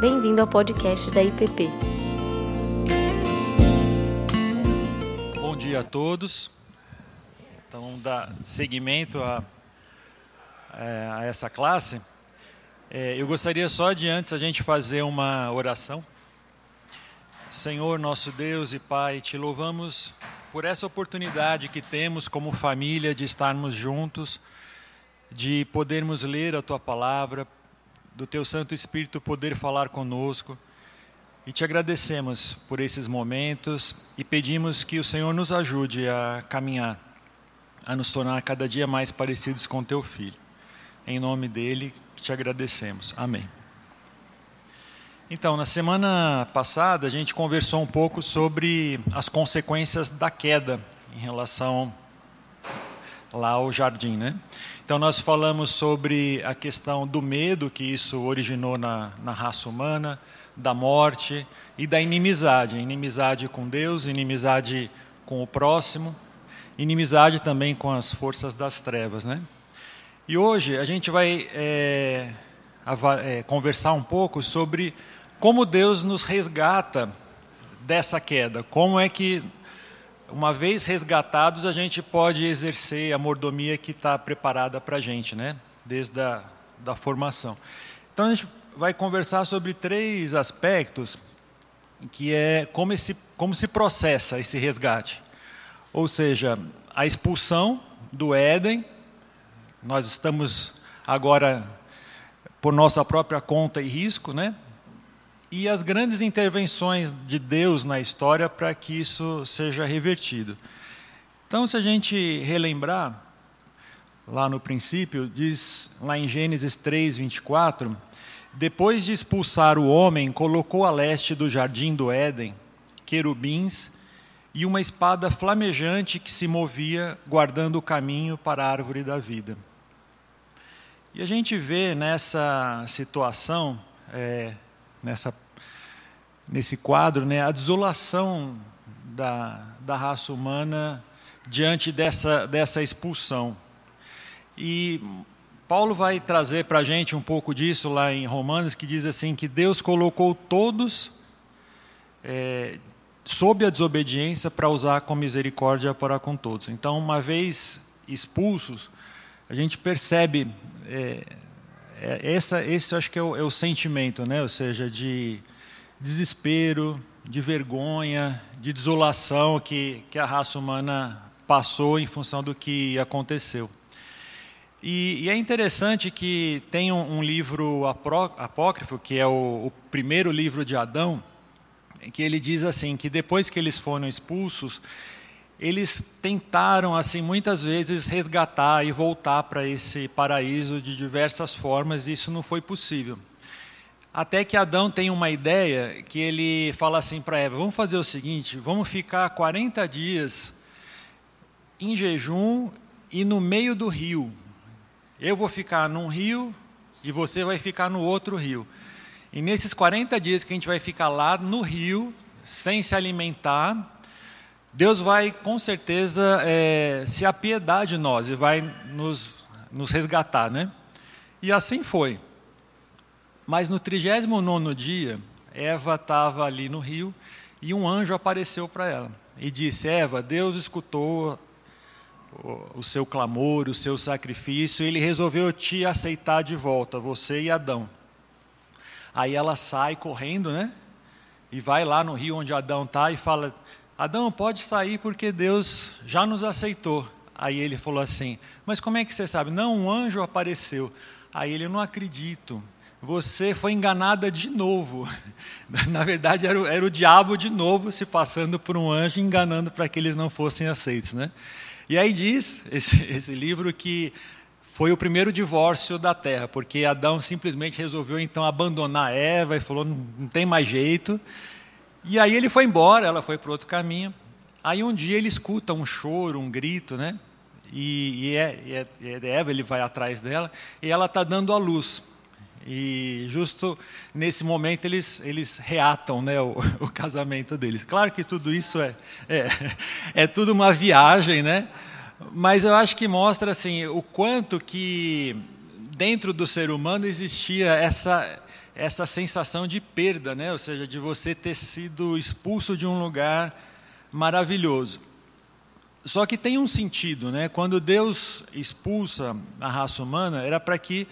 Bem-vindo ao podcast da IPP. Bom dia a todos. Então, dar seguimento a, é, a essa classe. É, eu gostaria só de antes a gente fazer uma oração. Senhor, nosso Deus e Pai, te louvamos por essa oportunidade que temos como família de estarmos juntos, de podermos ler a tua palavra, do teu Santo Espírito poder falar conosco. E te agradecemos por esses momentos e pedimos que o Senhor nos ajude a caminhar, a nos tornar cada dia mais parecidos com teu filho. Em nome dele, te agradecemos. Amém. Então, na semana passada, a gente conversou um pouco sobre as consequências da queda em relação lá ao jardim, né? Então, nós falamos sobre a questão do medo que isso originou na, na raça humana, da morte e da inimizade inimizade com Deus, inimizade com o próximo, inimizade também com as forças das trevas, né? E hoje a gente vai é, é, conversar um pouco sobre como Deus nos resgata dessa queda, como é que, uma vez resgatados, a gente pode exercer a mordomia que está preparada para a gente, né? desde a da formação. Então, a gente vai conversar sobre três aspectos, que é como, esse, como se processa esse resgate. Ou seja, a expulsão do Éden, nós estamos agora por nossa própria conta e risco, né? E as grandes intervenções de Deus na história para que isso seja revertido. Então, se a gente relembrar, lá no princípio, diz lá em Gênesis 3, 24: Depois de expulsar o homem, colocou a leste do jardim do Éden querubins e uma espada flamejante que se movia, guardando o caminho para a árvore da vida. E a gente vê nessa situação, é, nessa, nesse quadro, né, a desolação da, da raça humana diante dessa, dessa expulsão. E Paulo vai trazer para a gente um pouco disso lá em Romanos, que diz assim: que Deus colocou todos é, sob a desobediência para usar com misericórdia para com todos. Então, uma vez expulsos, a gente percebe é, é, essa, esse acho que é o, é o, sentimento, né? ou seja, de desespero, de vergonha, de desolação que, que a raça humana passou em função do que aconteceu. E, e é interessante que tem um, um livro apócrifo, que é o, o primeiro livro de Adão, que ele diz assim, que depois que eles foram expulsos, eles tentaram assim muitas vezes resgatar e voltar para esse paraíso de diversas formas e isso não foi possível. Até que Adão tem uma ideia que ele fala assim para Eva: vamos fazer o seguinte, vamos ficar 40 dias em jejum e no meio do rio. Eu vou ficar num rio e você vai ficar no outro rio. E nesses 40 dias que a gente vai ficar lá no rio, sem se alimentar, Deus vai com certeza é, se apiedar de nós e vai nos, nos resgatar, né? E assim foi. Mas no 39 dia, Eva estava ali no rio e um anjo apareceu para ela e disse: Eva, Deus escutou o seu clamor, o seu sacrifício, ele resolveu te aceitar de volta, você e Adão. Aí ela sai correndo, né? E vai lá no rio onde Adão está e fala: Adão, pode sair porque Deus já nos aceitou. Aí ele falou assim: Mas como é que você sabe? Não, um anjo apareceu. Aí ele: Não acredito. Você foi enganada de novo. Na verdade, era o, era o diabo de novo se passando por um anjo, enganando para que eles não fossem aceitos. Né? E aí diz esse, esse livro que foi o primeiro divórcio da terra, porque Adão simplesmente resolveu então abandonar Eva e falou: não, não tem mais jeito. E aí ele foi embora, ela foi para outro caminho. Aí um dia ele escuta um choro, um grito, né? E, e, é, e é, é Eva, ele vai atrás dela, e ela está dando a luz. E justo nesse momento eles, eles reatam né, o, o casamento deles. Claro que tudo isso é, é, é tudo uma viagem, né? mas eu acho que mostra assim, o quanto que dentro do ser humano existia essa, essa sensação de perda, né? ou seja, de você ter sido expulso de um lugar maravilhoso. Só que tem um sentido, né? Quando Deus expulsa a raça humana, era para que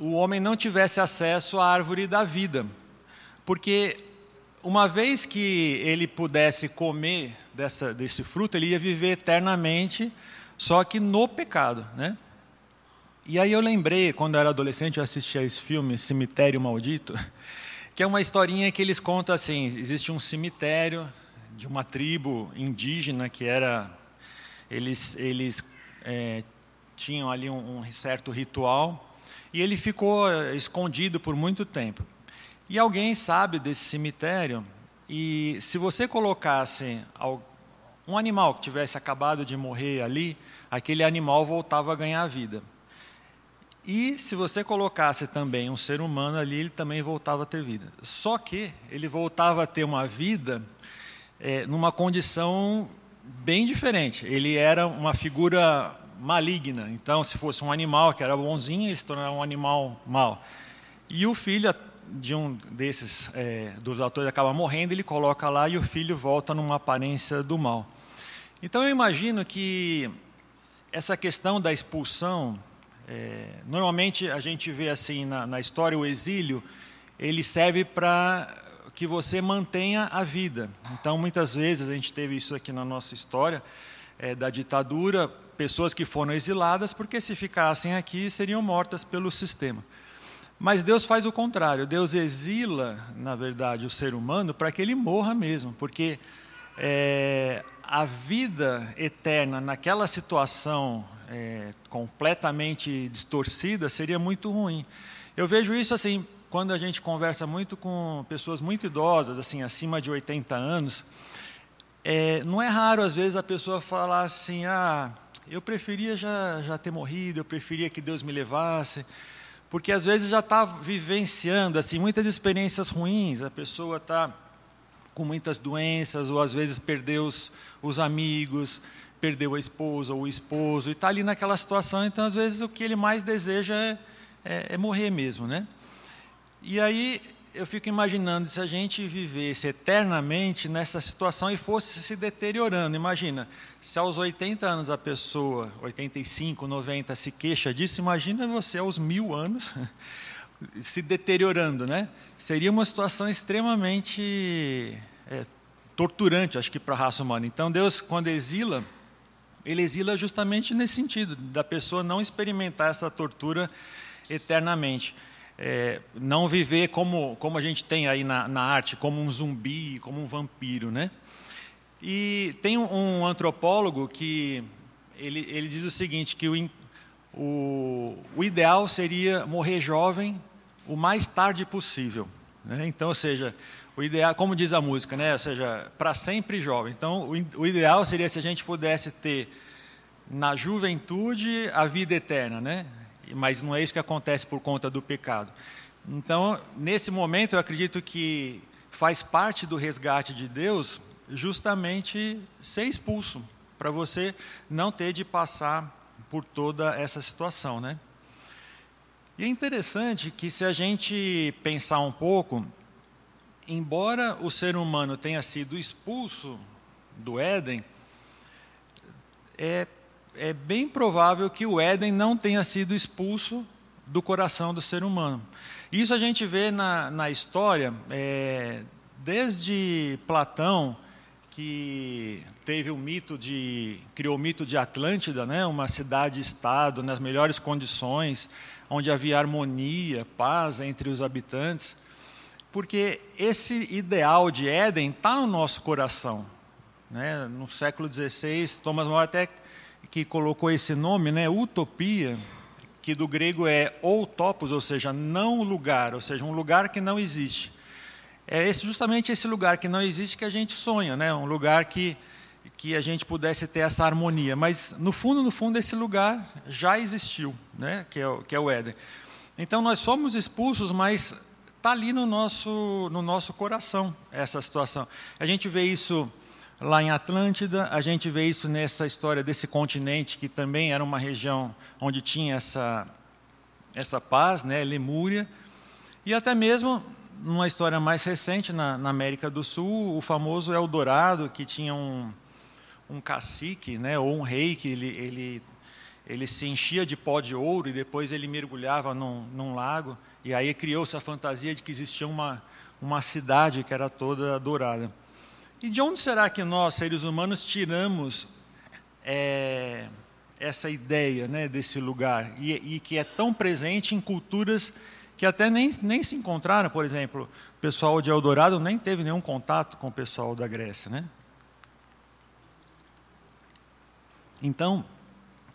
o homem não tivesse acesso à árvore da vida. Porque uma vez que ele pudesse comer dessa, desse fruto, ele ia viver eternamente, só que no pecado, né? E aí eu lembrei, quando eu era adolescente, eu assistia esse filme, Cemitério Maldito, que é uma historinha que eles contam assim, existe um cemitério de uma tribo indígena que era eles eles é, tinham ali um, um, certo ritual e ele ficou é, escondido por muito tempo e alguém sabe desse cemitério e se você colocasse um animal que tivesse acabado de morrer ali aquele animal voltava a ganhar vida e se você colocasse também um ser humano ali, ele também voltava a ter vida. Só que ele voltava a ter uma vida é, numa condição bem diferente. Ele era uma figura maligna. Então, se fosse um animal que era bonzinho, ele se tornava um animal mau. E o filho de um desses é, dos autores acaba morrendo, ele coloca lá e o filho volta numa aparência do mal. Então, eu imagino que essa questão da expulsão, é, normalmente a gente vê assim na, na história o exílio, ele serve para que você mantenha a vida. Então, muitas vezes, a gente teve isso aqui na nossa história, é, da ditadura, pessoas que foram exiladas, porque se ficassem aqui, seriam mortas pelo sistema. Mas Deus faz o contrário, Deus exila, na verdade, o ser humano para que ele morra mesmo, porque é, a vida eterna naquela situação é, completamente distorcida seria muito ruim. Eu vejo isso assim, quando a gente conversa muito com pessoas muito idosas, assim, acima de 80 anos, é, não é raro, às vezes, a pessoa falar assim: ah, eu preferia já, já ter morrido, eu preferia que Deus me levasse. Porque às vezes já está vivenciando assim muitas experiências ruins, a pessoa está com muitas doenças, ou às vezes perdeu os, os amigos, perdeu a esposa ou o esposo, e está ali naquela situação, então às vezes o que ele mais deseja é, é, é morrer mesmo. Né? E aí eu fico imaginando se a gente vivesse eternamente nessa situação e fosse se deteriorando. Imagina, se aos 80 anos a pessoa, 85, 90, se queixa disso, imagina você aos mil anos se deteriorando, né? Seria uma situação extremamente é, torturante, acho que para a raça humana. Então Deus, quando exila, ele exila justamente nesse sentido, da pessoa não experimentar essa tortura eternamente é, não viver como, como a gente tem aí na, na, arte, como um zumbi, como um vampiro, né? E tem um, antropólogo que ele, ele diz o seguinte, que o, o, o ideal seria morrer jovem o mais tarde possível. Né? Então, ou seja, o ideal, como diz a música, né? ou seja, para sempre jovem. Então, o, o ideal seria se a gente pudesse ter na juventude a vida eterna, né? Mas não é isso que acontece por conta do pecado. Então, nesse momento, eu acredito que faz parte do resgate de Deus justamente ser expulso, para você não ter de passar por toda essa situação, né? E é interessante que se a gente pensar um pouco, embora o ser humano tenha sido expulso do Éden, é é bem provável que o Éden não tenha sido expulso do coração do ser humano. Isso a gente vê na, na história, é, desde Platão, que teve o mito de criou o mito de Atlântida, né, uma cidade-estado nas melhores condições, onde havia harmonia, paz entre os habitantes, porque esse ideal de Éden está no nosso coração. Né? No século XVI, Thomas More até que colocou esse nome, né, utopia, que do grego é ou topos, ou seja, não lugar, ou seja, um lugar que não existe. É esse, justamente esse lugar que não existe que a gente sonha, né, um lugar que, que a gente pudesse ter essa harmonia. Mas, no fundo, no fundo, esse lugar já existiu, né, que, é, que é o Éden. Então, nós somos expulsos, mas está ali no nosso, no nosso coração essa situação. A gente vê isso Lá em Atlântida, a gente vê isso nessa história desse continente, que também era uma região onde tinha essa, essa paz, né, Lemúria. E até mesmo numa história mais recente, na, na América do Sul, o famoso Eldorado, que tinha um, um cacique, né, ou um rei, que ele, ele, ele se enchia de pó de ouro e depois ele mergulhava num, num lago, e aí criou-se a fantasia de que existia uma, uma cidade que era toda dourada. E de onde será que nós, seres humanos, tiramos é, essa ideia né, desse lugar, e, e que é tão presente em culturas que até nem, nem se encontraram, por exemplo, o pessoal de Eldorado nem teve nenhum contato com o pessoal da Grécia. Né? Então,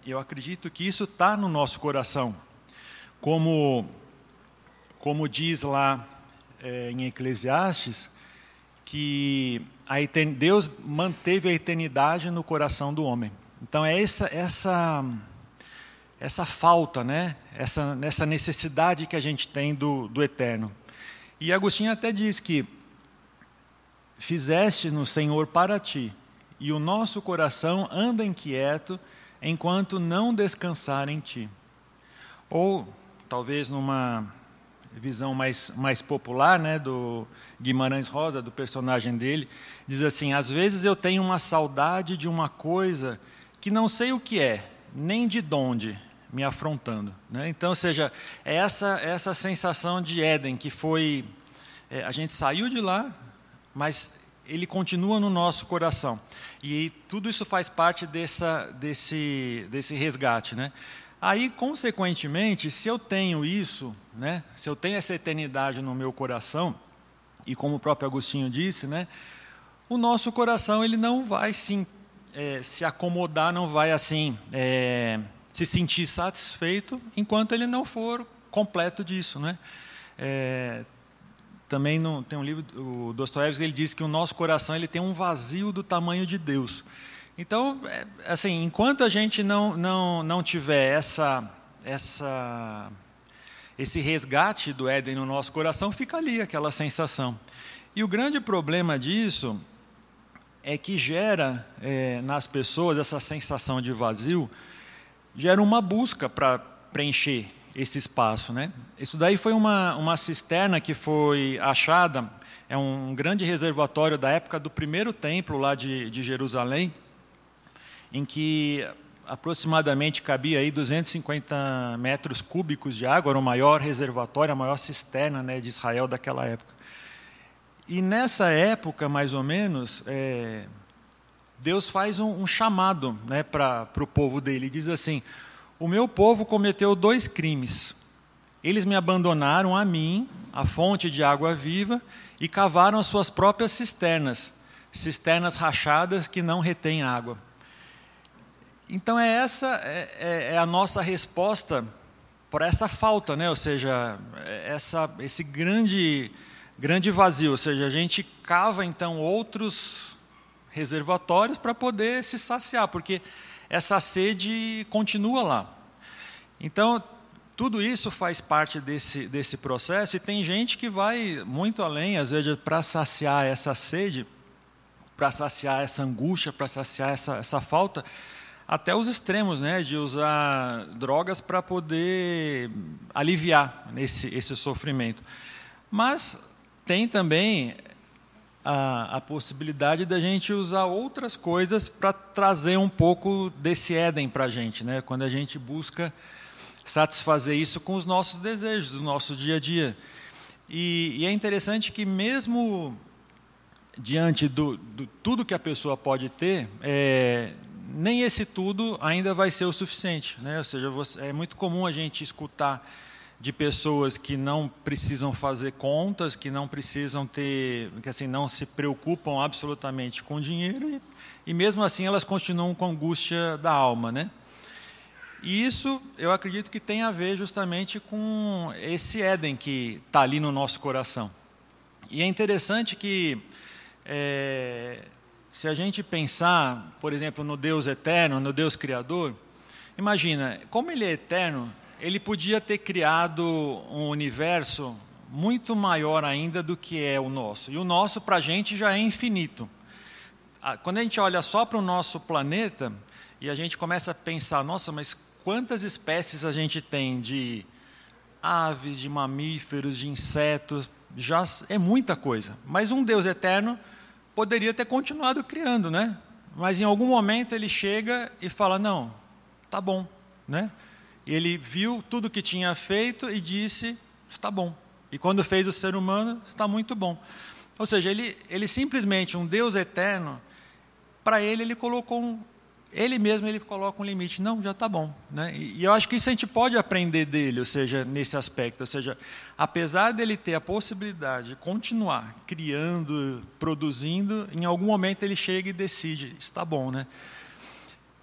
eu acredito que isso está no nosso coração. Como, como diz lá é, em Eclesiastes, que a Deus manteve a eternidade no coração do homem. Então, é essa, essa essa falta, né? essa, essa necessidade que a gente tem do, do eterno. E Agostinho até diz que fizeste no Senhor para ti, e o nosso coração anda inquieto enquanto não descansar em ti. Ou, talvez numa visão mais, mais popular né, do Guimarães Rosa, do personagem dele, diz assim: às vezes eu tenho uma saudade de uma coisa que não sei o que é, nem de onde, me afrontando. Né? Então, ou seja, é essa, essa sensação de Éden, que foi. É, a gente saiu de lá, mas ele continua no nosso coração. E tudo isso faz parte dessa, desse, desse resgate. Né? Aí, consequentemente, se eu tenho isso, né, se eu tenho essa eternidade no meu coração, e como o próprio Agostinho disse, né, o nosso coração ele não vai sim, é, se acomodar, não vai assim. É, se sentir satisfeito enquanto ele não for completo disso, né? É, também no, tem um livro, o Dostoiévski, ele diz que o nosso coração ele tem um vazio do tamanho de Deus. Então, é, assim, enquanto a gente não, não, não tiver essa, essa, esse resgate do Éden no nosso coração, fica ali aquela sensação. E o grande problema disso é que gera é, nas pessoas essa sensação de vazio, gera uma busca para preencher esse espaço. Né? Isso daí foi uma, uma cisterna que foi achada, é um grande reservatório da época do primeiro templo lá de, de Jerusalém, em que aproximadamente cabia aí 250 metros cúbicos de água, era o maior reservatório, a maior cisterna né, de Israel daquela época. E nessa época, mais ou menos, é, Deus faz um, um chamado né, para o povo dele. Diz assim: O meu povo cometeu dois crimes. Eles me abandonaram a mim, a fonte de água viva, e cavaram as suas próprias cisternas, cisternas rachadas que não retêm água. Então é essa é, é, é a nossa resposta por essa falta, né? Ou seja, essa, esse grande grande vazio. Ou seja, a gente cava então outros reservatórios para poder se saciar, porque essa sede continua lá. Então, tudo isso faz parte desse, desse processo, e tem gente que vai muito além, às vezes, para saciar essa sede, para saciar essa angústia, para saciar essa, essa falta, até os extremos, né, de usar drogas para poder aliviar esse, esse sofrimento. Mas tem também a, a possibilidade da gente usar outras coisas para trazer um pouco desse Éden para a gente, né? quando a gente busca satisfazer isso com os nossos desejos do nosso dia a dia. E, e é interessante que, mesmo diante do, do, tudo que a pessoa pode ter, é, nem esse tudo ainda vai ser o suficiente. Né? Ou seja, é muito comum a gente escutar de pessoas que não precisam fazer contas, que não precisam ter, que assim não se preocupam absolutamente com dinheiro e, e mesmo assim elas continuam com angústia da alma, né? E isso eu acredito que tem a ver justamente com esse Éden que está ali no nosso coração. E é interessante que é, se a gente pensar, por exemplo, no Deus eterno, no Deus criador, imagina como Ele é eterno ele podia ter criado um universo muito maior ainda do que é o nosso. E o nosso, para a gente, já é infinito. Ah, quando a gente olha só para o nosso planeta e a gente começa a pensar, nossa, mas quantas espécies a gente tem de aves, de mamíferos, de insetos, já é muita coisa. Mas um Deus eterno poderia ter continuado criando, né? Mas em algum momento ele chega e fala: "Não, tá bom", né? Ele viu tudo que tinha feito e disse: "Está bom". E quando fez o ser humano, está muito bom. Ou seja, ele, ele simplesmente, um Deus eterno, para ele, ele colocou um, ele mesmo ele coloca um limite. Não, já está bom. Né? E, eu acho que isso a gente pode aprender dele, ou seja, nesse aspecto. Ou seja, apesar dele ter a possibilidade de continuar criando, produzindo, em algum momento ele chega e decide, está bom. Né?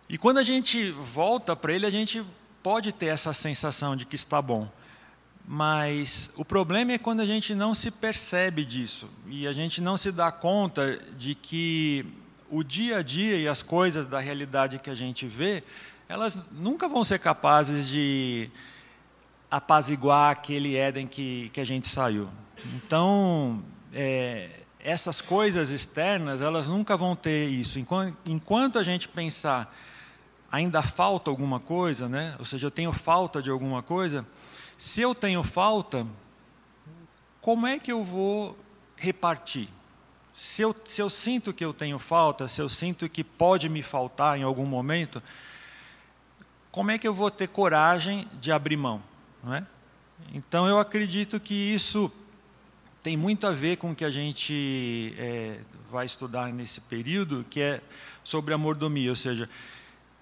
E quando a gente volta para ele, a gente pode ter essa sensação de que está bom. Mas o problema é quando a gente não se percebe disso e a gente não se dá conta de que o dia a dia e as coisas da realidade que a gente vê, elas nunca vão ser capazes de apaziguar aquele Éden que, que a gente saiu. Então, é, essas coisas externas, elas nunca vão ter isso. Enquanto, enquanto a gente pensar, ainda falta alguma coisa, né? ou seja, eu tenho falta de alguma coisa, se eu tenho falta, como é que eu vou repartir? Se eu, se eu sinto que eu tenho falta, se eu sinto que pode me faltar em algum momento, como é que eu vou ter coragem de abrir mão? Não é? Então, eu acredito que isso tem muito a ver com o que a gente é, vai estudar nesse período, que é sobre a mordomia, ou seja,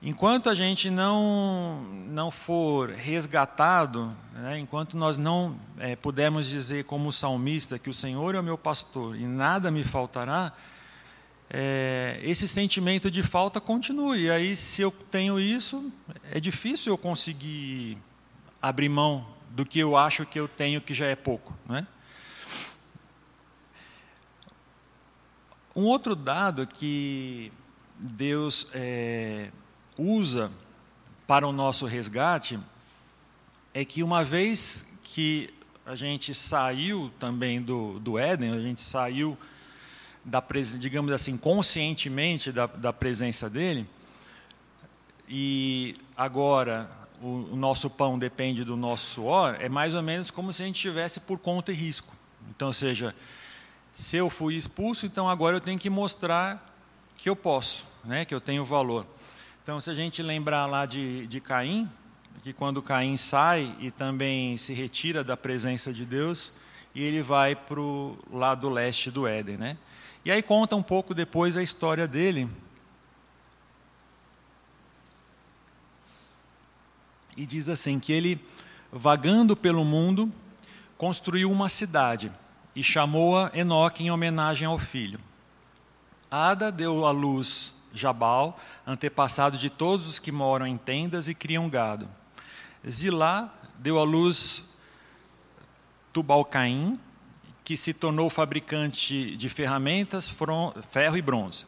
Enquanto a gente não, não for resgatado, né, enquanto nós não é, pudermos dizer, como salmista, que o Senhor é o meu pastor e nada me faltará, é, esse sentimento de falta continua. E aí, se eu tenho isso, é difícil eu conseguir abrir mão do que eu acho que eu tenho, que já é pouco. Né? Um outro dado que Deus. É, usa para o nosso resgate é que uma vez que a gente saiu também do, do Éden, a gente saiu, da, digamos assim, conscientemente da, da presença dele, e agora o, o, nosso pão depende do nosso suor, é mais ou menos como se a gente estivesse por conta e risco. Então, ou seja, se eu fui expulso, então agora eu tenho que mostrar que eu posso, né, que eu tenho valor. Então, se a gente lembrar lá de, de Caim, que quando Caim sai e também se retira da presença de Deus, e ele vai para o lado leste do Éden. Né? E aí conta um pouco depois a história dele. E diz assim: que ele, vagando pelo mundo, construiu uma cidade e chamou-a Enoque em homenagem ao filho. Ada deu à luz Jabal, antepassado de todos os que moram em tendas e criam gado. Zilá deu à luz Tubalcaim, que se tornou fabricante de ferramentas, ferro e bronze.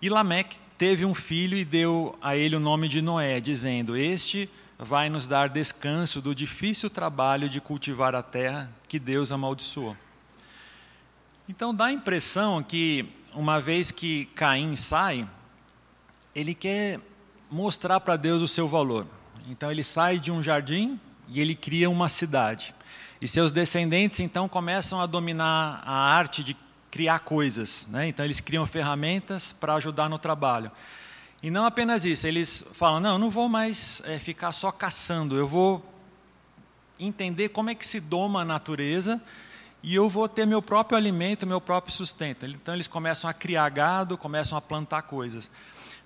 E Lameque teve um filho e deu a ele o nome de Noé, dizendo: Este vai nos dar descanso do difícil trabalho de cultivar a terra que Deus amaldiçoou. Então dá a impressão que, uma vez que Caim sai, ele quer mostrar para Deus o seu valor. Então ele sai de um jardim e ele cria uma cidade. E seus descendentes então começam a dominar a arte de criar coisas. Né? Então eles criam ferramentas para ajudar no trabalho. E não apenas isso, eles falam: não, eu não vou mais é, ficar só caçando, eu vou entender como é que se doma a natureza e eu vou ter meu próprio alimento, meu próprio sustento. Então eles começam a criar gado, começam a plantar coisas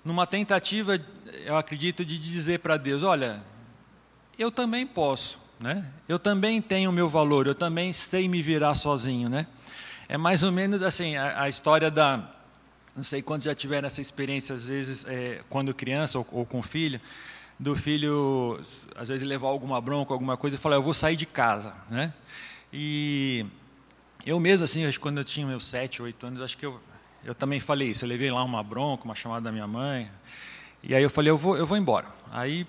numa tentativa, eu acredito, de dizer para Deus: olha, eu também posso, né? eu também tenho o meu valor, eu também sei me virar sozinho. Né? É mais ou menos assim a, a história da. Não sei quantos já tiveram essa experiência, às vezes, é, quando criança ou, ou com filho, do filho, às vezes, levar alguma bronca, alguma coisa, e falar: eu vou sair de casa. Né? E eu mesmo, assim, quando eu tinha meus sete, oito anos, acho que eu eu também falei isso. Eu levei lá uma bronca, uma chamada da minha mãe. E aí eu falei, eu vou, eu vou embora. Aí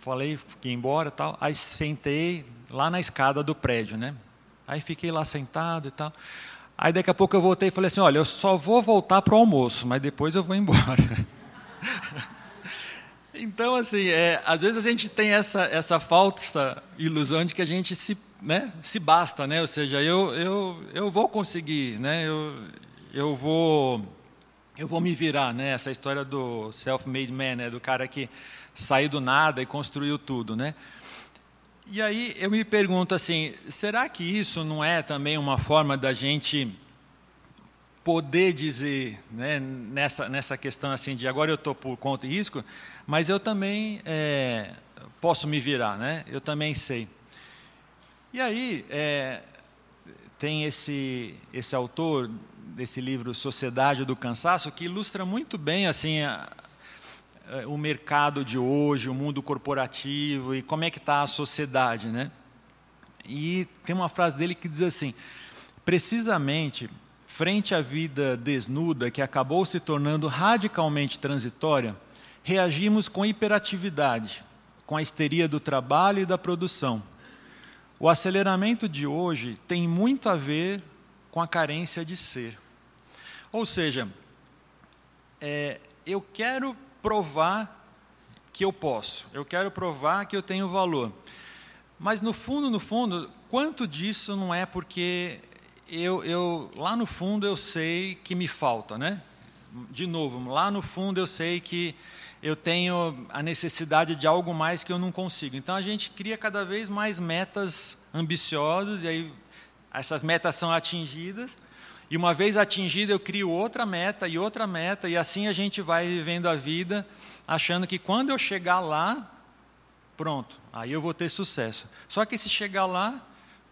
falei, fiquei embora tal. Aí sentei lá na escada do prédio, né? Aí fiquei lá sentado e tal. Aí daqui a pouco eu voltei e falei assim, olha, eu só vou voltar para o almoço, mas depois eu vou embora. Então, assim, é, às vezes a gente tem essa, essa falsa ilusão de que a gente se, né, se basta, né? Ou seja, eu, eu, eu vou conseguir, né? Eu, eu vou eu vou me virar, né? Essa história do self-made man, né? Do cara que saiu do nada e construiu tudo, né? E aí eu me pergunto assim, será que isso não é também uma forma da gente poder dizer, né, nessa nessa questão assim de agora eu estou por conta e risco, mas eu também é, posso me virar, né? Eu também sei. E aí é, tem esse esse autor desse livro Sociedade do Cansaço que ilustra muito bem assim a, a, o mercado de hoje, o mundo corporativo e como é que está a sociedade, né? E tem uma frase dele que diz assim: precisamente frente à vida desnuda que acabou se tornando radicalmente transitória reagimos com hiperatividade, com a histeria do trabalho e da produção. O aceleramento de hoje tem muito a ver com a carência de ser. Ou seja, é, eu quero provar que eu posso, eu quero provar que eu tenho valor. Mas no fundo, no fundo, quanto disso não é porque eu, eu lá no fundo eu sei que me falta, né? De novo, lá no fundo eu sei que eu tenho a necessidade de algo mais que eu não consigo. Então a gente cria cada vez mais metas ambiciosas e aí essas metas são atingidas. E uma vez atingida, eu crio outra meta e outra meta, e assim a gente vai vivendo a vida, achando que quando eu chegar lá, pronto, aí eu vou ter sucesso. Só que se chegar lá,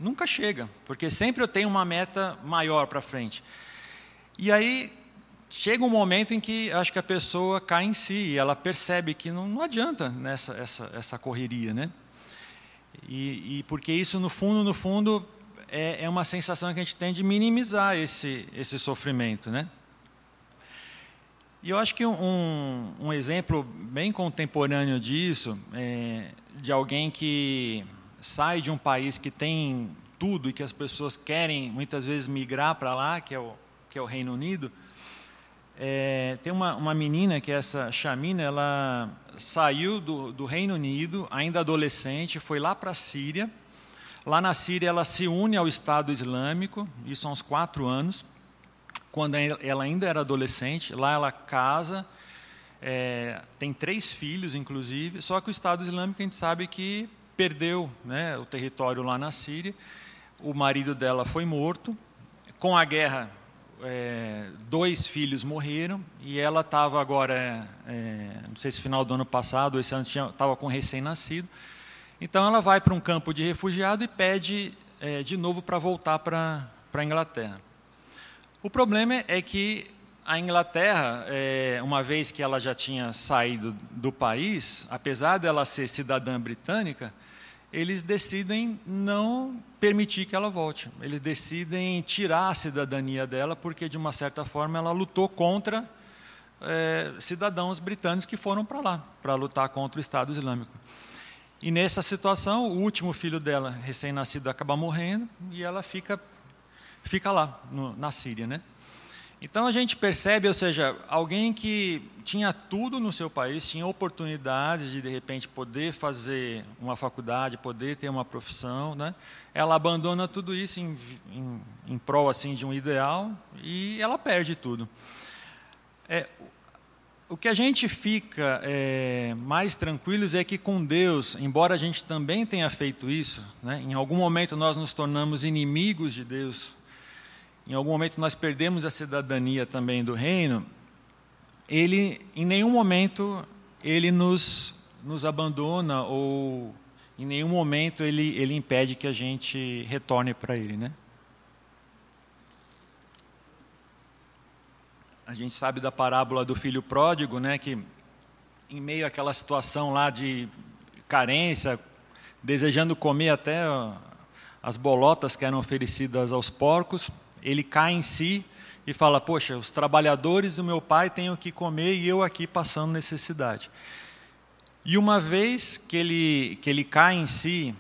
nunca chega, porque sempre eu tenho uma meta maior para frente. E aí chega um momento em que acho que a pessoa cai em si e ela percebe que não, não adianta nessa essa, essa correria, né? E, e, porque isso no fundo, no fundo, é, é, uma sensação que a gente tem de minimizar esse esse sofrimento, né? E eu acho que um, um exemplo bem contemporâneo disso, é, de alguém que sai de um país que tem tudo e que as pessoas querem muitas vezes migrar para lá, que é o que é o Reino Unido é, tem uma, uma menina que é essa Chamina, ela saiu do, do Reino Unido, ainda adolescente, foi lá para a Síria. Lá na Síria ela se une ao Estado Islâmico, isso há uns quatro anos, quando ela ainda era adolescente. Lá ela casa, é, tem três filhos, inclusive, só que o Estado Islâmico a gente sabe que perdeu né, o território lá na Síria. O marido dela foi morto. Com a guerra é, dois filhos morreram e ela estava agora, é, não sei se final do ano passado, esse ano estava com recém-nascido. Então ela vai para um campo de refugiado e pede é, de novo para voltar para a Inglaterra. O problema é que a Inglaterra, é, uma vez que ela já tinha saído do país, apesar dela ser cidadã britânica, eles decidem não permitir que ela volte. Eles decidem tirar a cidadania dela, porque, de uma certa forma, ela lutou contra é, cidadãos britânicos que foram para lá, para lutar contra o Estado Islâmico. E nessa situação, o último filho dela, recém-nascido, acaba morrendo e ela fica, fica lá, no, na Síria. Né? Então a gente percebe, ou seja, alguém que tinha tudo no seu país, tinha oportunidades de de repente poder fazer uma faculdade, poder ter uma profissão, né? Ela abandona tudo isso em, em, em prol assim de um ideal e ela perde tudo. É, o que a gente fica é, mais tranquilos é que com Deus, embora a gente também tenha feito isso, né, em algum momento nós nos tornamos inimigos de Deus em algum momento nós perdemos a cidadania também do reino, ele em nenhum momento ele nos nos abandona ou em nenhum momento ele ele impede que a gente retorne para ele, né? A gente sabe da parábola do filho pródigo, né, que em meio àquela situação lá de carência, desejando comer até as bolotas que eram oferecidas aos porcos, ele cai em si e fala: Poxa, os trabalhadores do meu pai têm o que comer e eu aqui passando necessidade. E uma vez que ele, que ele cai em si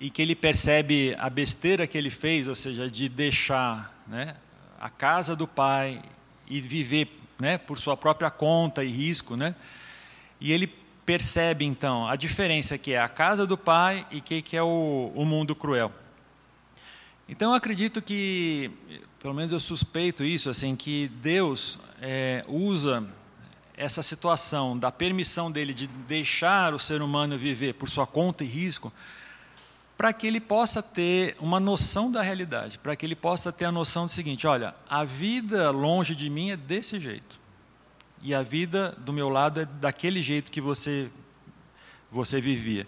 e que ele percebe a besteira que ele fez, ou seja, de deixar né, a casa do pai e viver né, por sua própria conta e risco, né, e ele percebe então a diferença que é a casa do pai e que, que é o, o mundo cruel. Então eu acredito que, pelo menos eu suspeito isso, assim, que Deus é, usa essa situação da permissão dele de deixar o ser humano viver por sua conta e risco, para que ele possa ter uma noção da realidade, para que ele possa ter a noção do seguinte: olha, a vida longe de mim é desse jeito, e a vida do meu lado é daquele jeito que você você vivia.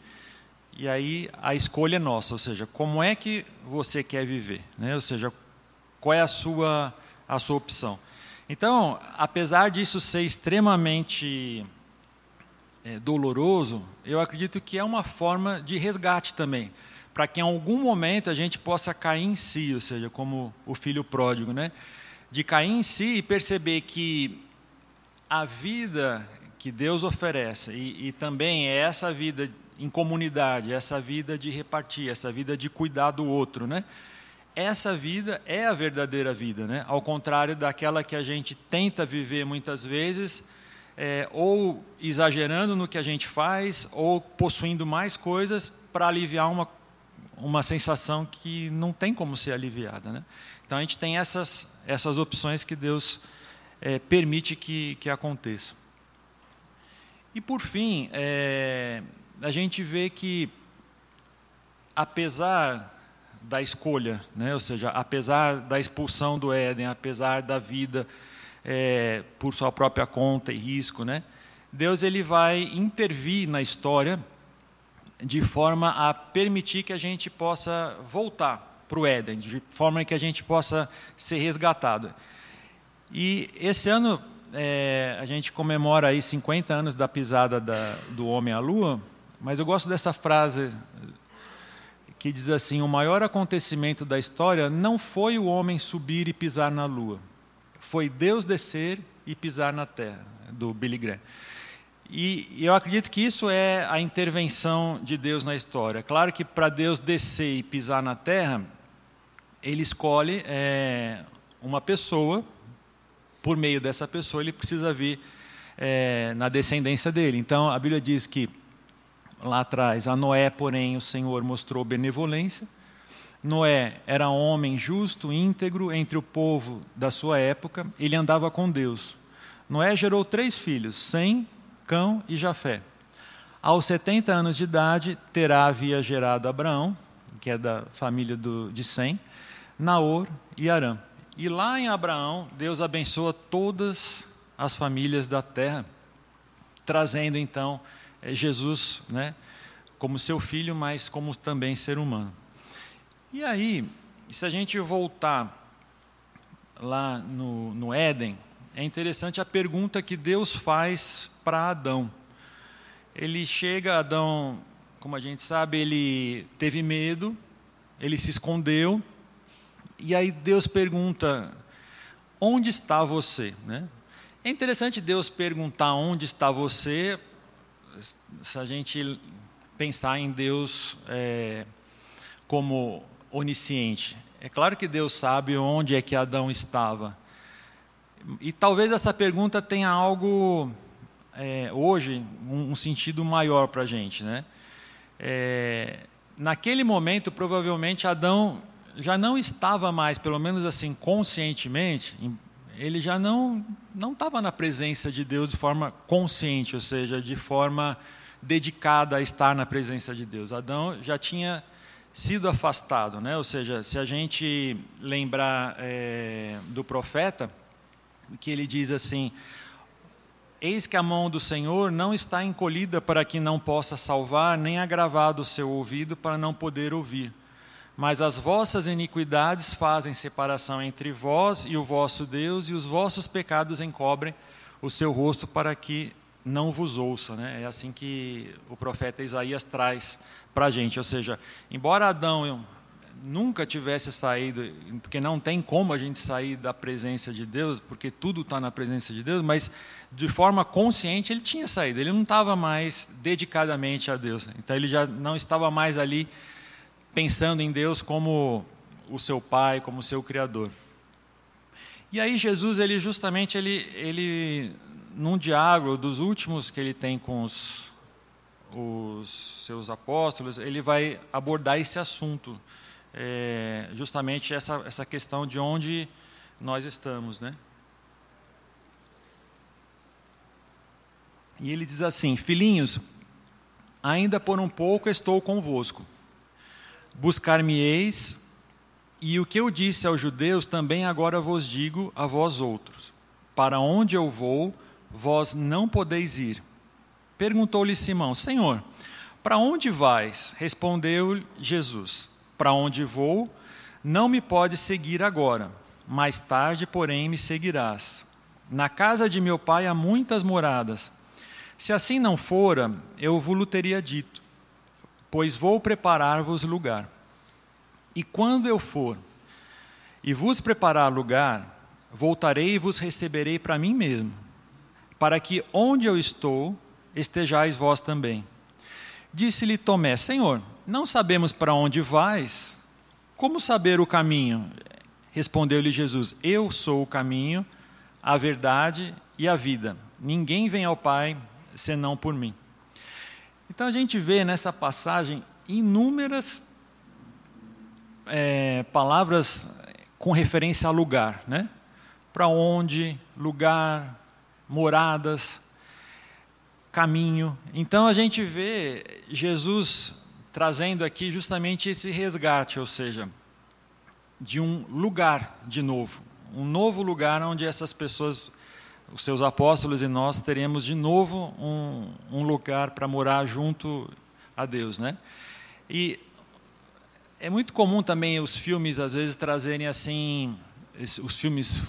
E aí a escolha é nossa, ou seja, como é que você quer viver, né? Ou seja, qual é a sua a sua opção. Então, apesar disso ser extremamente é, doloroso, eu acredito que é uma forma de resgate também, para que em algum momento a gente possa cair em si, ou seja, como o filho pródigo, né? De cair em si e perceber que a vida que Deus oferece e, e também é essa vida em comunidade, essa vida de repartir, essa vida de cuidar do outro, né? essa vida é a verdadeira vida, né? ao contrário daquela que a gente tenta viver muitas vezes, é, ou exagerando no que a gente faz, ou possuindo mais coisas para aliviar uma, uma sensação que não tem como ser aliviada. Né? Então a gente tem essas, essas opções que Deus é, permite que, que aconteçam. E por fim, é, a gente vê que, apesar da escolha, né? ou seja, apesar da expulsão do Éden, apesar da vida é, por sua própria conta e risco, né? Deus ele vai intervir na história de forma a permitir que a gente possa voltar para o Éden, de forma que a gente possa ser resgatado. E esse ano é, a gente comemora aí 50 anos da pisada da, do homem à Lua, mas eu gosto dessa frase que diz assim: o maior acontecimento da história não foi o homem subir e pisar na lua, foi Deus descer e pisar na terra, do Billy Graham. E eu acredito que isso é a intervenção de Deus na história. Claro que para Deus descer e pisar na terra, ele escolhe é, uma pessoa, por meio dessa pessoa, ele precisa vir é, na descendência dele. Então a Bíblia diz que lá atrás. A Noé, porém, o Senhor mostrou benevolência. Noé era homem justo, íntegro entre o povo da sua época, ele andava com Deus. Noé gerou três filhos, Sem, Cão e Jafé. Aos 70 anos de idade, Terá havia gerado Abraão, que é da família do, de Sem, Naor e Arã. E lá em Abraão, Deus abençoa todas as famílias da terra, trazendo então é Jesus, né, como seu filho, mas como também ser humano. E aí, se a gente voltar lá no, no Éden, é interessante a pergunta que Deus faz para Adão. Ele chega, Adão, como a gente sabe, ele teve medo, ele se escondeu, e aí Deus pergunta: onde está você? Né? É interessante Deus perguntar onde está você, se a gente pensar em Deus é, como onisciente, é claro que Deus sabe onde é que Adão estava. E talvez essa pergunta tenha algo, é, hoje, um, um, sentido maior para a gente. Né? É, naquele momento, provavelmente, Adão já não estava mais, pelo menos assim, conscientemente, ele já não não estava na presença de Deus de forma consciente, ou seja, de forma dedicada a estar na presença de Deus. Adão já tinha sido afastado, né? Ou seja, se a gente lembrar é, do profeta, que ele diz assim: Eis que a mão do Senhor não está encolhida para que não possa salvar, nem agravado o seu ouvido para não poder ouvir. Mas as vossas iniquidades fazem separação entre vós e o vosso Deus, e os vossos pecados encobrem o seu rosto para que não vos ouça. Né? É assim que o profeta Isaías traz para a gente. Ou seja, embora Adão nunca tivesse saído, porque não tem como a gente sair da presença de Deus, porque tudo está na presença de Deus, mas de forma consciente ele tinha saído, ele não estava mais dedicadamente a Deus. Então ele já não estava mais ali pensando em Deus como o seu pai, como o seu criador. E aí Jesus, ele justamente ele ele num diálogo dos últimos que ele tem com os os seus apóstolos, ele vai abordar esse assunto, é, justamente essa, essa questão de onde nós estamos. Né? E ele diz assim: Filhinhos, ainda por um pouco estou convosco. Buscar-me-eis, e o que eu disse aos judeus também agora vos digo a vós outros: Para onde eu vou, vós não podeis ir. Perguntou-lhe Simão: Senhor, para onde vais? Respondeu Jesus: Para onde vou, não me pode seguir agora, mais tarde, porém, me seguirás. Na casa de meu pai há muitas moradas. Se assim não fora, eu vos teria dito, pois vou preparar-vos lugar. E quando eu for e vos preparar lugar, voltarei e vos receberei para mim mesmo para que onde eu estou estejais vós também. Disse-lhe Tomé: Senhor, não sabemos para onde vais, como saber o caminho? Respondeu-lhe Jesus: Eu sou o caminho, a verdade e a vida. Ninguém vem ao Pai senão por mim. Então a gente vê nessa passagem inúmeras é, palavras com referência a lugar, né? Para onde, lugar, moradas, caminho. Então a gente vê Jesus trazendo aqui justamente esse resgate, ou seja, de um lugar de novo, um novo lugar onde essas pessoas, os seus apóstolos e nós teremos de novo um, um lugar para morar junto a Deus, né? E é muito comum também os filmes às vezes trazerem assim, os filmes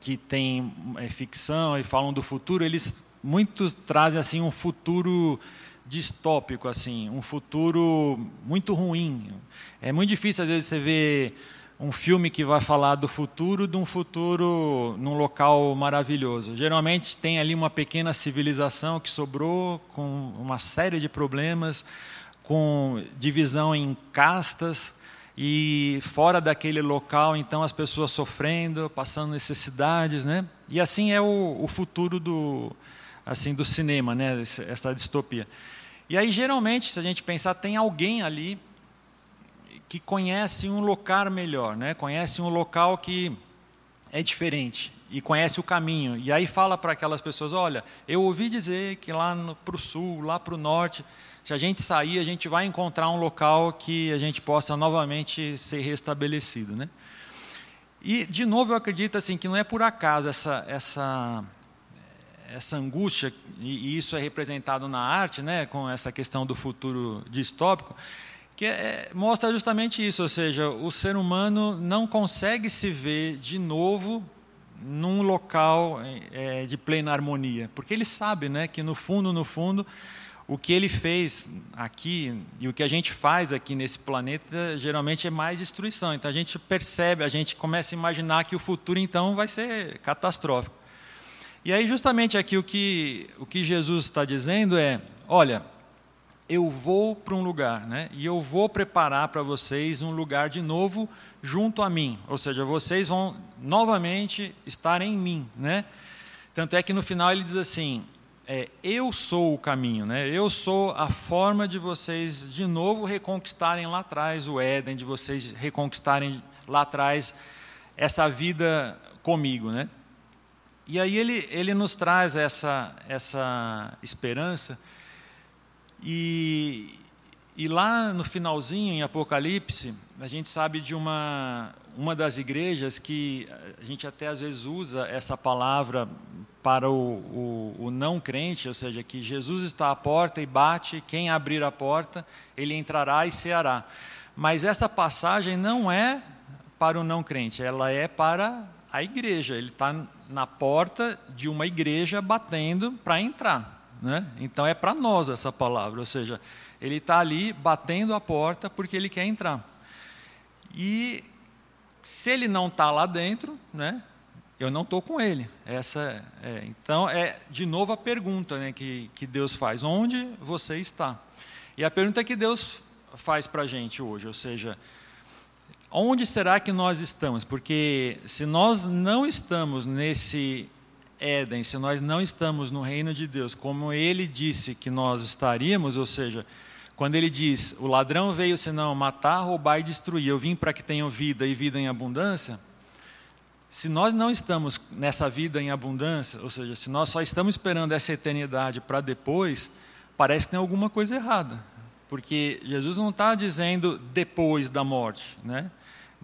que têm é, ficção e falam do futuro, eles muitos trazem assim um futuro distópico assim, um futuro muito ruim. É muito difícil às vezes você ver um filme que vai falar do futuro de um futuro num local maravilhoso. Geralmente tem ali uma pequena civilização que sobrou com uma série de problemas, com divisão em castas, e fora daquele local, então as pessoas sofrendo, passando necessidades, né? E assim é o, o futuro do assim do cinema, né? Essa distopia. E aí geralmente, se a gente pensar, tem alguém ali que conhece um local melhor, né? Conhece um local que é diferente e conhece o caminho. E aí fala para aquelas pessoas: olha, eu ouvi dizer que lá para o sul, lá para o norte se a gente sair, a gente vai encontrar um local que a gente possa novamente ser restabelecido, né? E de novo eu acredito assim que não é por acaso essa essa essa angústia e isso é representado na arte, né, com essa questão do futuro distópico, que é, mostra justamente isso, ou seja, o ser humano não consegue se ver de novo num local é, de plena harmonia, porque ele sabe, né, que no fundo, no fundo, o que ele fez aqui e o que a gente faz aqui nesse planeta geralmente é mais destruição. Então a gente percebe, a gente começa a imaginar que o futuro então vai ser catastrófico. E aí justamente aqui o que o que Jesus está dizendo é, olha, eu vou para um lugar, né? E eu vou preparar para vocês um lugar de novo junto a mim. Ou seja, vocês vão novamente estar em mim, né? Tanto é que no final ele diz assim: é, eu sou o caminho, né? eu sou a forma de vocês de novo reconquistarem lá atrás o Éden, de vocês reconquistarem lá atrás essa vida comigo. Né? E aí ele, ele nos traz essa, essa esperança, e, e lá no finalzinho, em Apocalipse, a gente sabe de uma, uma das igrejas que a gente até às vezes usa essa palavra para o, o, o, não crente, ou seja, que Jesus está à porta e bate, quem abrir a porta, ele entrará e ceará. Mas essa passagem não é para o não crente, ela é para a igreja. Ele está na porta de uma igreja batendo para entrar. Né? Então é para nós essa palavra, ou seja, ele está ali batendo a porta porque ele quer entrar. E se ele não está lá dentro, né, eu não estou com ele. Essa é, então é de novo a pergunta né, que, que Deus faz: onde você está? E a pergunta que Deus faz para a gente hoje, ou seja, onde será que nós estamos? Porque se nós não estamos nesse Éden, se nós não estamos no reino de Deus, como ele disse que nós estaríamos, ou seja, quando ele diz: O ladrão veio senão matar, roubar e destruir, eu vim para que tenham vida e vida em abundância. Se nós não estamos nessa vida em abundância, ou seja, se nós só estamos esperando essa eternidade para depois, parece que tem alguma coisa errada. Porque Jesus não está dizendo depois da morte. Né?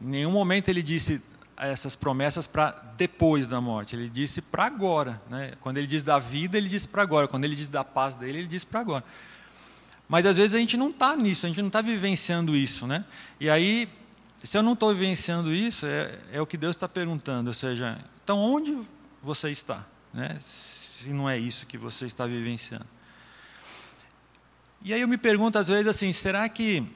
Em nenhum momento ele disse essas promessas para depois da morte. Ele disse para agora. Né? Quando ele diz da vida, ele diz para agora. Quando ele diz da paz dele, ele diz para agora. Mas às vezes a gente não está nisso, a gente não está vivenciando isso. Né? E aí se eu não estou vivenciando isso, é, é o que Deus está perguntando. Ou seja, então onde você está? Né? Se não é isso que você está vivenciando. E aí eu me pergunto às vezes assim: será que,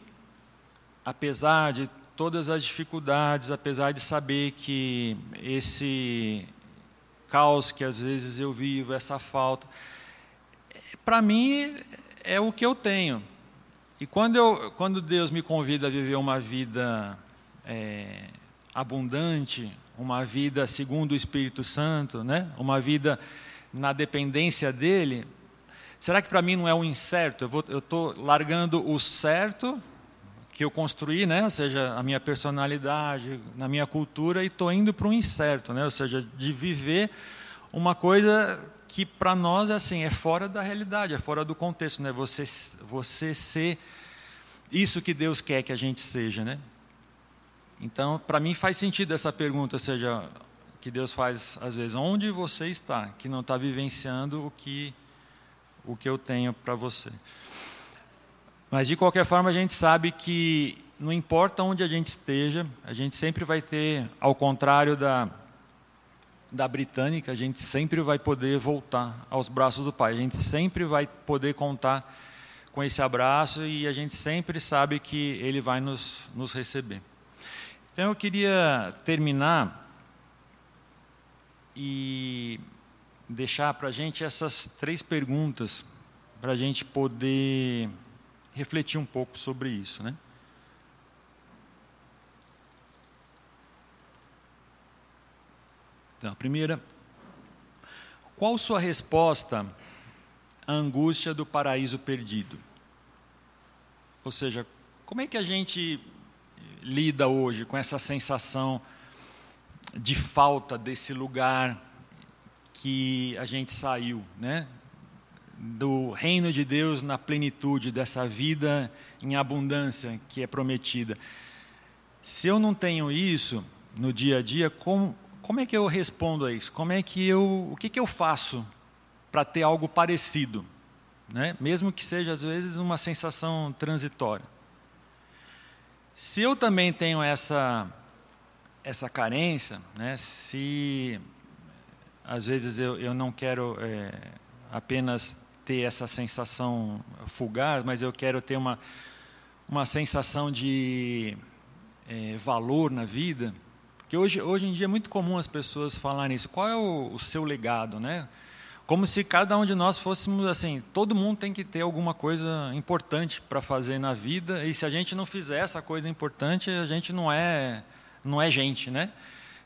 apesar de todas as dificuldades, apesar de saber que esse caos que às vezes eu vivo, essa falta, para mim é o que eu tenho. E quando, eu, quando Deus me convida a viver uma vida é, abundante, uma vida segundo o Espírito Santo, né? uma vida na dependência dele, será que para mim não é um incerto? Eu estou largando o certo que eu construí, né? ou seja, a minha personalidade, na minha cultura, e estou indo para um incerto, né? ou seja, de viver uma coisa que para nós assim é fora da realidade, é fora do contexto, né? Você você ser isso que Deus quer que a gente seja, né? Então, para mim faz sentido essa pergunta, ou seja, que Deus faz às vezes, onde você está, que não está vivenciando o que o que eu tenho para você. Mas de qualquer forma a gente sabe que não importa onde a gente esteja, a gente sempre vai ter, ao contrário da da britânica, a gente sempre vai poder voltar aos braços do Pai. A gente sempre vai poder contar com esse abraço e a gente sempre sabe que Ele vai nos, nos receber. Então eu queria terminar e deixar para a gente essas três perguntas para a gente poder refletir um pouco sobre isso, né? Então, a primeira, qual sua resposta à angústia do paraíso perdido? Ou seja, como é que a gente lida hoje com essa sensação de falta desse lugar que a gente saiu, né? Do reino de Deus na plenitude, dessa vida em abundância que é prometida. Se eu não tenho isso no dia a dia, como, como é que eu respondo a isso? Como é que eu, o que, que eu faço para ter algo parecido? Né? Mesmo que seja, às vezes, uma sensação transitória. Se eu também tenho essa, essa carência, né, se às vezes eu, eu não quero é, apenas ter essa sensação fugaz, mas eu quero ter uma, uma sensação de é, valor na vida, porque hoje, hoje em dia é muito comum as pessoas falarem isso. Qual é o, o seu legado, né? como se cada um de nós fôssemos assim, todo mundo tem que ter alguma coisa importante para fazer na vida, e se a gente não fizer essa coisa importante, a gente não é não é gente, né?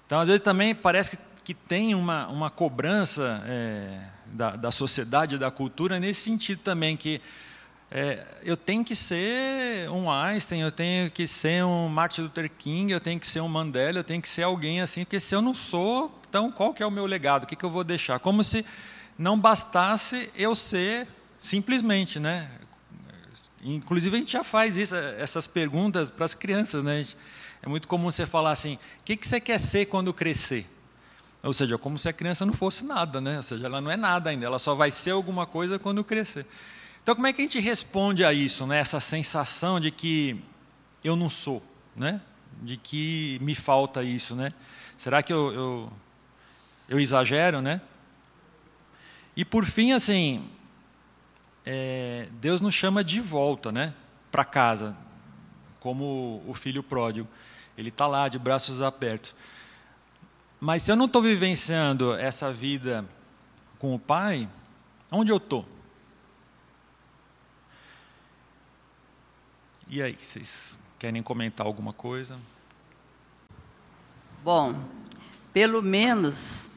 Então, às vezes também parece que, que tem uma, uma cobrança é, da, da sociedade, da cultura, nesse sentido também, que é, eu tenho que ser um Einstein, eu tenho que ser um Martin Luther King, eu tenho que ser um Mandela, eu tenho que ser alguém assim, porque se eu não sou, então qual que é o meu legado? O que, que eu vou deixar? Como se não bastasse eu ser simplesmente, né? Inclusive a gente já faz isso, essas perguntas para as crianças, né? É muito comum você falar assim: o que, que você quer ser quando crescer? Ou seja, como se a criança não fosse nada, né? Ou seja, ela não é nada ainda, ela só vai ser alguma coisa quando crescer. Então, como é que a gente responde a isso, né? Essa sensação de que eu não sou, né? De que me falta isso, né? Será que eu, eu, eu exagero, né? E por fim, assim, é, Deus nos chama de volta, né, para casa, como o filho pródigo. Ele está lá de braços abertos. Mas se eu não estou vivenciando essa vida com o Pai, onde eu estou? E aí, vocês querem comentar alguma coisa? Bom, pelo menos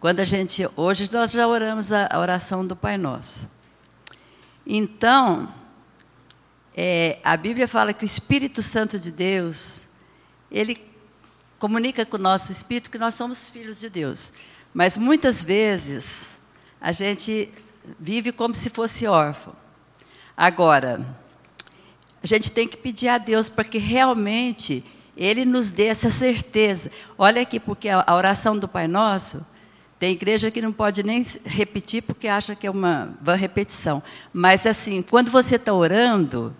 Quando a gente, hoje nós já oramos a, oração do Pai Nosso. Então, é, a Bíblia fala que o Espírito Santo de Deus, ele comunica com o nosso espírito que nós somos filhos de Deus. Mas muitas vezes a gente vive como se fosse órfão. Agora, a gente tem que pedir a Deus para que realmente Ele nos dê essa certeza. Olha aqui, porque a oração do Pai Nosso, tem igreja que não pode nem repetir porque acha que é uma vã repetição. Mas assim, quando você está orando,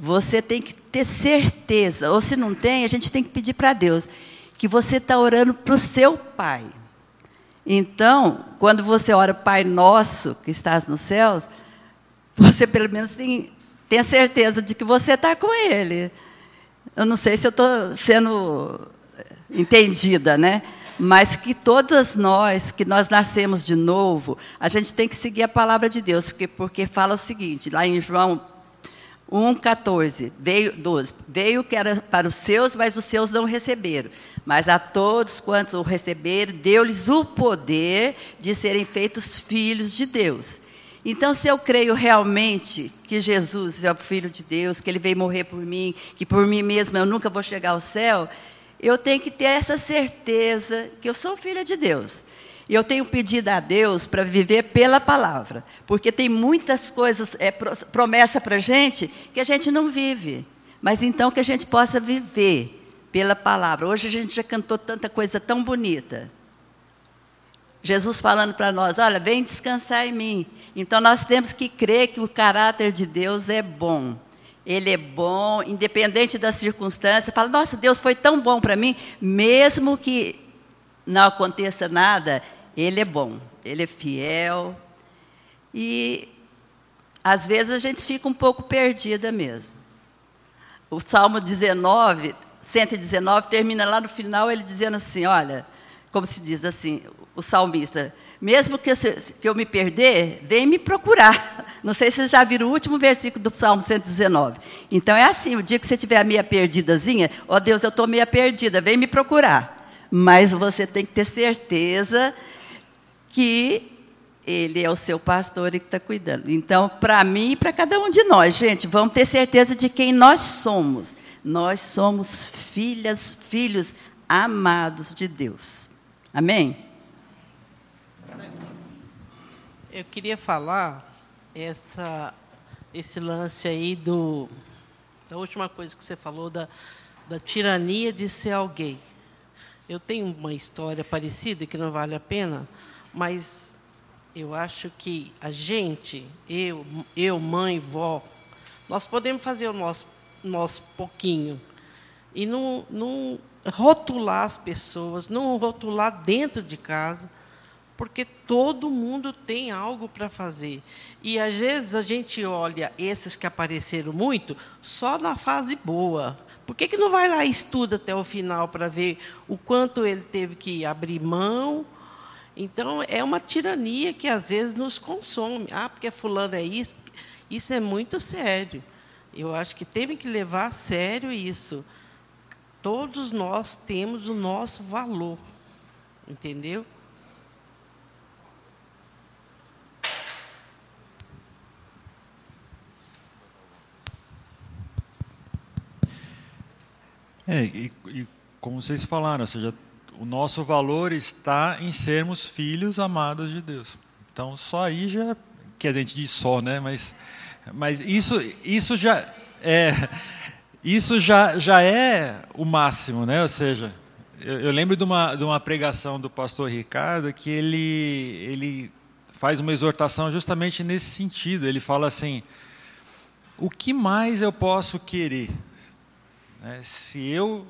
você tem que ter certeza, ou se não tem, a gente tem que pedir para Deus, que você está orando para o seu Pai. Então, quando você ora Pai Nosso, que estás nos céus, você pelo menos tem, tem a certeza de que você está com Ele. Eu não sei se eu estou sendo entendida, né? Mas que todas nós, que nós nascemos de novo, a gente tem que seguir a palavra de Deus, porque, porque fala o seguinte, lá em João 1,14, veio, 12, veio que era para os seus, mas os seus não receberam. Mas a todos quantos o receberam, deu-lhes o poder de serem feitos filhos de Deus. Então, se eu creio realmente que Jesus é o Filho de Deus, que Ele veio morrer por mim, que por mim mesma eu nunca vou chegar ao céu, eu tenho que ter essa certeza que eu sou filha de Deus. E eu tenho pedido a Deus para viver pela palavra, porque tem muitas coisas, é, promessa para a gente, que a gente não vive. Mas então que a gente possa viver pela palavra. Hoje a gente já cantou tanta coisa tão bonita. Jesus falando para nós: olha, vem descansar em mim. Então nós temos que crer que o caráter de Deus é bom. Ele é bom, independente das circunstâncias. Fala, nossa, Deus foi tão bom para mim, mesmo que não aconteça nada, ele é bom, ele é fiel. E às vezes a gente fica um pouco perdida mesmo. O Salmo 19, 119 termina lá no final ele dizendo assim, olha, como se diz assim, o salmista, mesmo que eu, que eu me perder, vem me procurar. Não sei se vocês já viram o último versículo do Salmo 119. Então é assim, o dia que você tiver a meia perdidazinha, ó oh, Deus, eu estou meia perdida, vem me procurar. Mas você tem que ter certeza que ele é o seu pastor e que está cuidando. Então, para mim e para cada um de nós, gente, vamos ter certeza de quem nós somos. Nós somos filhas, filhos amados de Deus. Amém? Eu queria falar essa, esse lance aí do da última coisa que você falou da, da tirania de ser alguém. Eu tenho uma história parecida que não vale a pena, mas eu acho que a gente, eu, eu, mãe, vó, nós podemos fazer o nosso, nosso pouquinho e não, não rotular as pessoas, não rotular dentro de casa, porque todo mundo tem algo para fazer. E às vezes a gente olha esses que apareceram muito só na fase boa. Por que, que não vai lá e estuda até o final para ver o quanto ele teve que abrir mão? Então, é uma tirania que às vezes nos consome. Ah, porque fulano é isso. Isso é muito sério. Eu acho que temos que levar a sério isso. Todos nós temos o nosso valor. Entendeu? É, e, e como vocês falaram, ou seja, o nosso valor está em sermos filhos amados de Deus. Então, só aí já, que a gente diz só, né? Mas, mas isso, isso já é, isso já, já é o máximo, né? Ou seja, eu, eu lembro de uma, de uma pregação do pastor Ricardo que ele, ele faz uma exortação justamente nesse sentido. Ele fala assim: o que mais eu posso querer? Né, se eu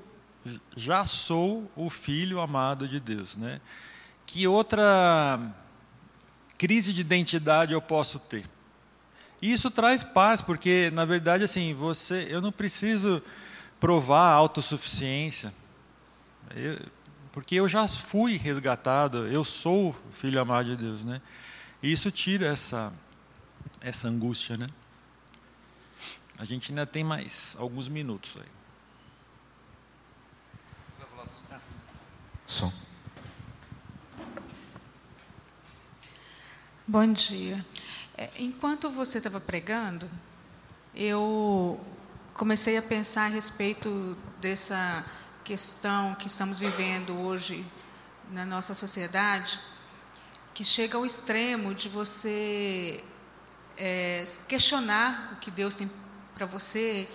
já sou o filho amado de Deus. Né? Que outra crise de identidade eu posso ter? E isso traz paz, porque na verdade assim, você, eu não preciso provar a autossuficiência. Eu, porque eu já fui resgatado, eu sou filho amado de Deus, né? E isso tira essa essa angústia, né? A gente ainda tem mais alguns minutos aí. Som. Bom dia. É, enquanto você estava pregando, eu comecei a pensar a respeito dessa questão que estamos vivendo hoje na nossa sociedade, que chega ao extremo de você é, questionar o que Deus tem para você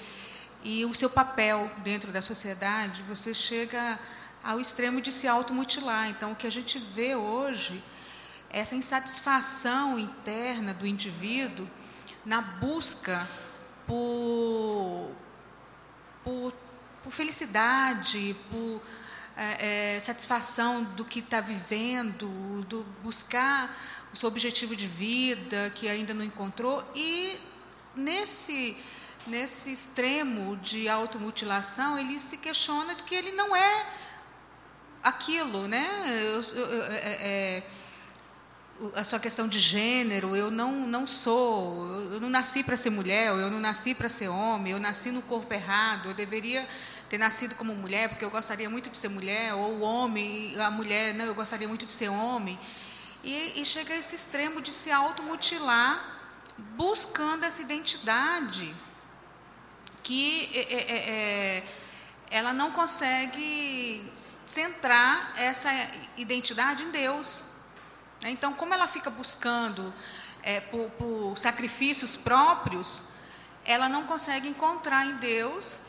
e o seu papel dentro da sociedade, você chega ao extremo de se automutilar. Então, o que a gente vê hoje é essa insatisfação interna do indivíduo na busca por, por, por felicidade, por é, é, satisfação do que está vivendo, do buscar o seu objetivo de vida que ainda não encontrou e nesse nesse extremo de automutilação ele se questiona de que ele não é aquilo, né? Eu, eu, é, é, a sua questão de gênero, eu não não sou, eu não nasci para ser mulher, eu não nasci para ser homem, eu nasci no corpo errado, eu deveria ter nascido como mulher porque eu gostaria muito de ser mulher, ou homem, a mulher, não, eu gostaria muito de ser homem. E, e chega a esse extremo de se automutilar buscando essa identidade que é, é, é, é, ela não consegue centrar essa identidade em Deus. Né? Então, como ela fica buscando é, por, por sacrifícios próprios, ela não consegue encontrar em Deus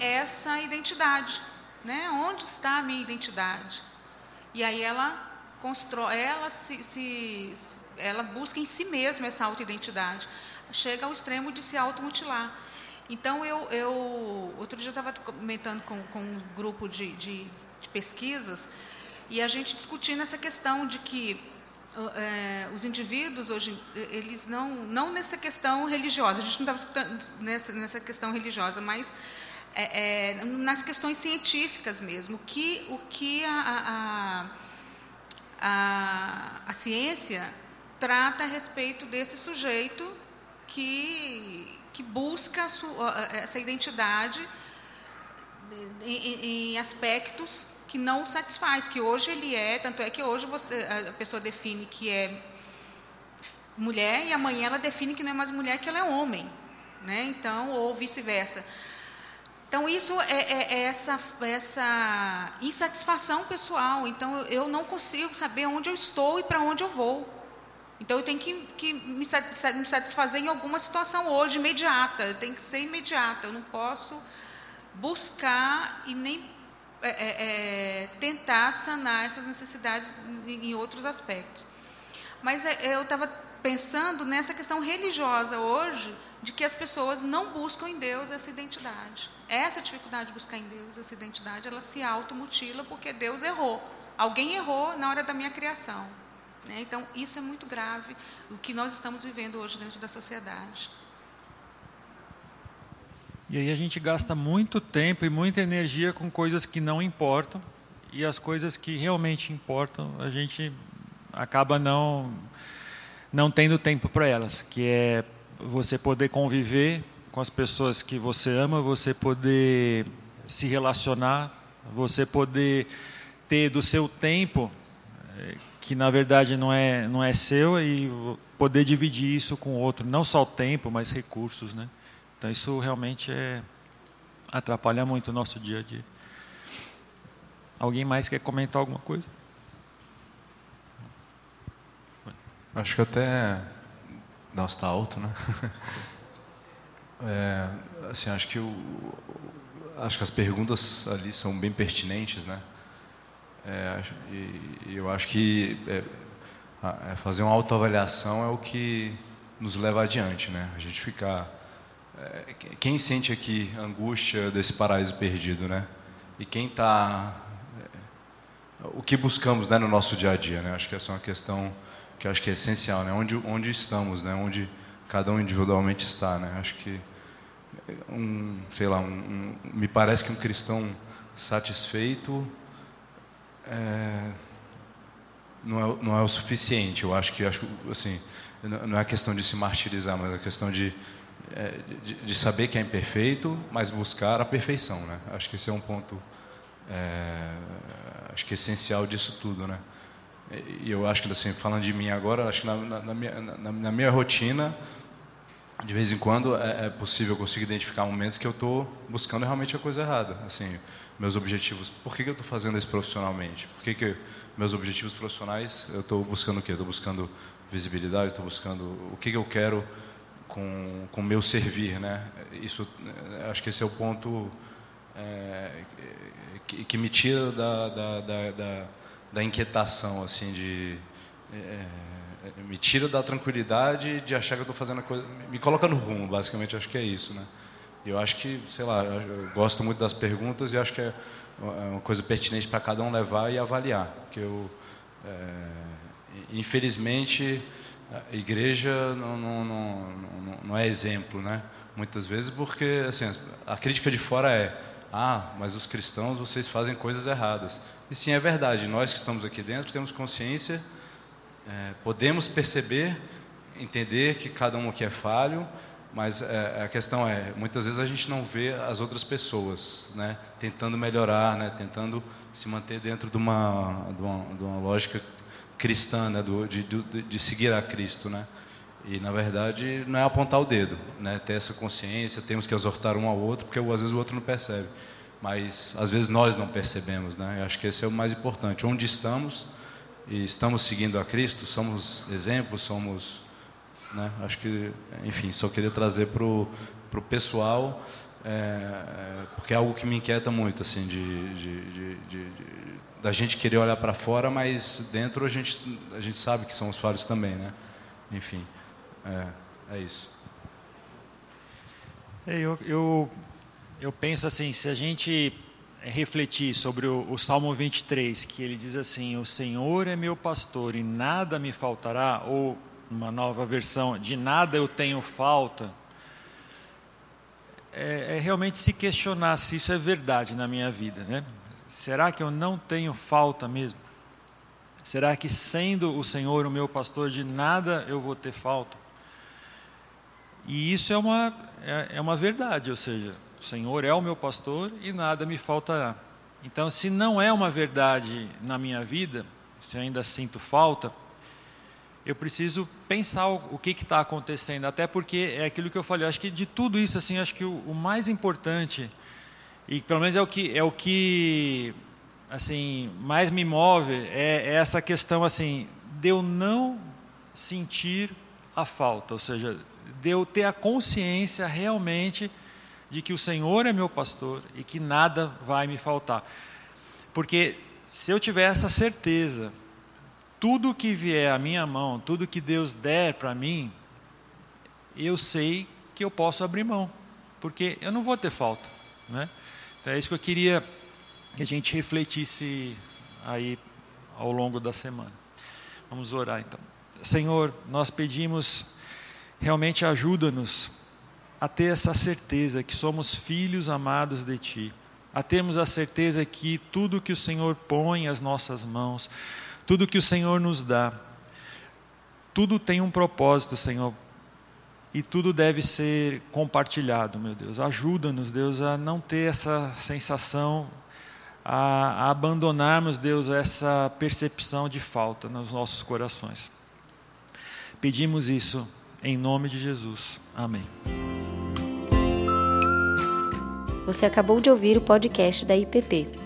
essa identidade. Né? Onde está a minha identidade? E aí ela constrói, ela se, se ela busca em si mesma essa autoidentidade. Chega ao extremo de se automutilar. Então, eu, eu outro dia eu estava comentando com, com um grupo de, de, de, pesquisas e a gente discutindo essa questão de que é, os indivíduos hoje, eles não, não nessa questão religiosa, a gente não estava nessa, nessa questão religiosa, mas é, é, nas questões científicas mesmo, que, o que a, a, a, a ciência trata a respeito desse sujeito que que busca essa identidade em aspectos que não satisfaz, que hoje ele é, tanto é que hoje você, a pessoa define que é mulher e amanhã ela define que não é mais mulher, que ela é homem, né? Então, ou vice-versa. Então, isso é, é, é essa, essa insatisfação pessoal. Então, eu não consigo saber onde eu estou e para onde eu vou. Então eu tenho que, que, me satisfazer em alguma situação hoje, imediata. Tem que ser imediata. Eu não posso buscar e nem é, é, é tentar sanar essas necessidades em, outros aspectos. Mas é, eu estava pensando nessa questão religiosa hoje, de que as pessoas não buscam em Deus essa identidade. Essa dificuldade de buscar em Deus essa identidade, ela se automutila porque Deus errou. Alguém errou na hora da minha criação. Né? Então, isso é muito grave, o que nós estamos vivendo hoje dentro da sociedade. E aí a gente gasta muito tempo e muita energia com coisas que não importam, e as coisas que realmente importam, a gente acaba não não tendo tempo para elas, que é você poder conviver com as pessoas que você ama, você poder se relacionar, você poder ter do seu tempo eh, que na verdade não é não é seu e poder dividir isso com outro, não só o tempo, mas recursos, né? Então isso realmente é atrapalha muito o nosso dia a dia. Alguém mais quer comentar alguma coisa? Acho que até nossa está alto, né? É, assim, acho que o, acho que as perguntas ali são bem pertinentes, né? É, e, eu acho que é, é, fazer uma autoavaliação é o que nos leva adiante, né? A gente ficar... É, quem sente aqui angústia desse paraíso perdido, né? E quem está... É, o que buscamos né, no nosso dia a dia, né? Acho que essa é uma questão que acho que é essencial, né? Onde, onde estamos, né? Onde cada um individualmente está, né? Acho que um, sei lá, um, um, me parece que um cristão satisfeito é, não, é, não é o suficiente. Eu acho que acho assim não é questão de se martirizar, mas é questão de, é, de, de, saber que é imperfeito, mas buscar a perfeição, né? Acho que esse é um ponto é, acho que essencial disso tudo, né? e eu acho que assim falando de mim agora, acho que na, na, na, minha, na minha, rotina de vez em quando é, é possível conseguir identificar momentos que eu estou buscando realmente a coisa errada, assim meus objetivos. Por que, que eu estou fazendo isso profissionalmente? Por que, que meus objetivos profissionais eu estou buscando o quê? Estou buscando visibilidade, estou buscando o que, que eu quero com o meu servir, né? Isso, acho que esse é o ponto é, que, que, me tira da, da, da, da, da inquietação, assim, de é, me tira da tranquilidade de achar que eu estou fazendo a coisa, me coloca no rumo, basicamente, acho que é isso, né? Eu acho que, sei lá, eu gosto muito das perguntas e acho que é uma coisa pertinente para cada um levar e avaliar, porque eu, é, infelizmente, a igreja não, não, não, não, é exemplo, né? Muitas vezes porque assim, a crítica de fora é ah, mas os cristãos vocês fazem coisas erradas. E sim, é verdade. Nós que estamos aqui dentro temos consciência, é, podemos perceber, entender que cada um aqui é falho, mas é, a questão é muitas vezes a gente não vê as outras pessoas, né, tentando melhorar, né, tentando se manter dentro de uma, de uma, de uma lógica cristã, né, do, de, de, de seguir a Cristo, né. E na verdade não é apontar o dedo, né? Ter essa consciência, temos que exortar um ao outro, porque às vezes o outro não percebe. Mas às vezes nós não percebemos, né? Eu acho que esse é o mais importante. Onde estamos e estamos seguindo a Cristo, somos exemplos, somos, né? Acho que, enfim, só queria trazer para o pessoal, é, porque é algo que me inquieta muito, assim, de, de, de da gente querer olhar para fora, mas dentro a gente a gente sabe que são os falhos também, né? Enfim. É, é isso. É, eu, eu, eu penso assim, se a gente refletir sobre o, o, Salmo 23, que ele diz assim: O Senhor é meu pastor e nada me faltará, ou uma nova versão, de nada eu tenho falta, é, é realmente se questionar se isso é verdade na minha vida. Né? Será que eu não tenho falta mesmo? Será que sendo o Senhor o meu pastor, de nada eu vou ter falta? E isso é uma, é, é uma verdade, ou seja, o Senhor é o meu pastor e nada me faltará. Então, se não é uma verdade na minha vida, se ainda sinto falta, eu preciso pensar o, que está acontecendo, até porque é aquilo que eu falei. Eu acho que de tudo isso, assim, acho que o, o, mais importante e pelo menos é o que é o que assim mais me move é, é essa questão assim de eu não sentir a falta, ou seja, de eu ter a consciência realmente de que o Senhor é meu pastor e que nada vai me faltar. Porque se eu tiver essa certeza, tudo que vier à minha mão, tudo que Deus der para mim, eu sei que eu posso abrir mão, porque eu não vou ter falta, né? Então é isso que eu queria que a gente refletisse aí ao longo da semana. Vamos orar então. Senhor, nós pedimos realmente ajuda-nos a ter essa certeza que somos filhos amados de Ti, a termos a certeza que tudo que o Senhor põe às nossas mãos, tudo que o Senhor nos dá, tudo tem um propósito, Senhor, e tudo deve ser compartilhado, meu Deus. Ajuda-nos, Deus, a não ter essa sensação, a, abandonarmos, Deus, essa percepção de falta nos nossos corações. Pedimos isso em nome de Jesus. Amém. Você acabou de ouvir o podcast da IPP.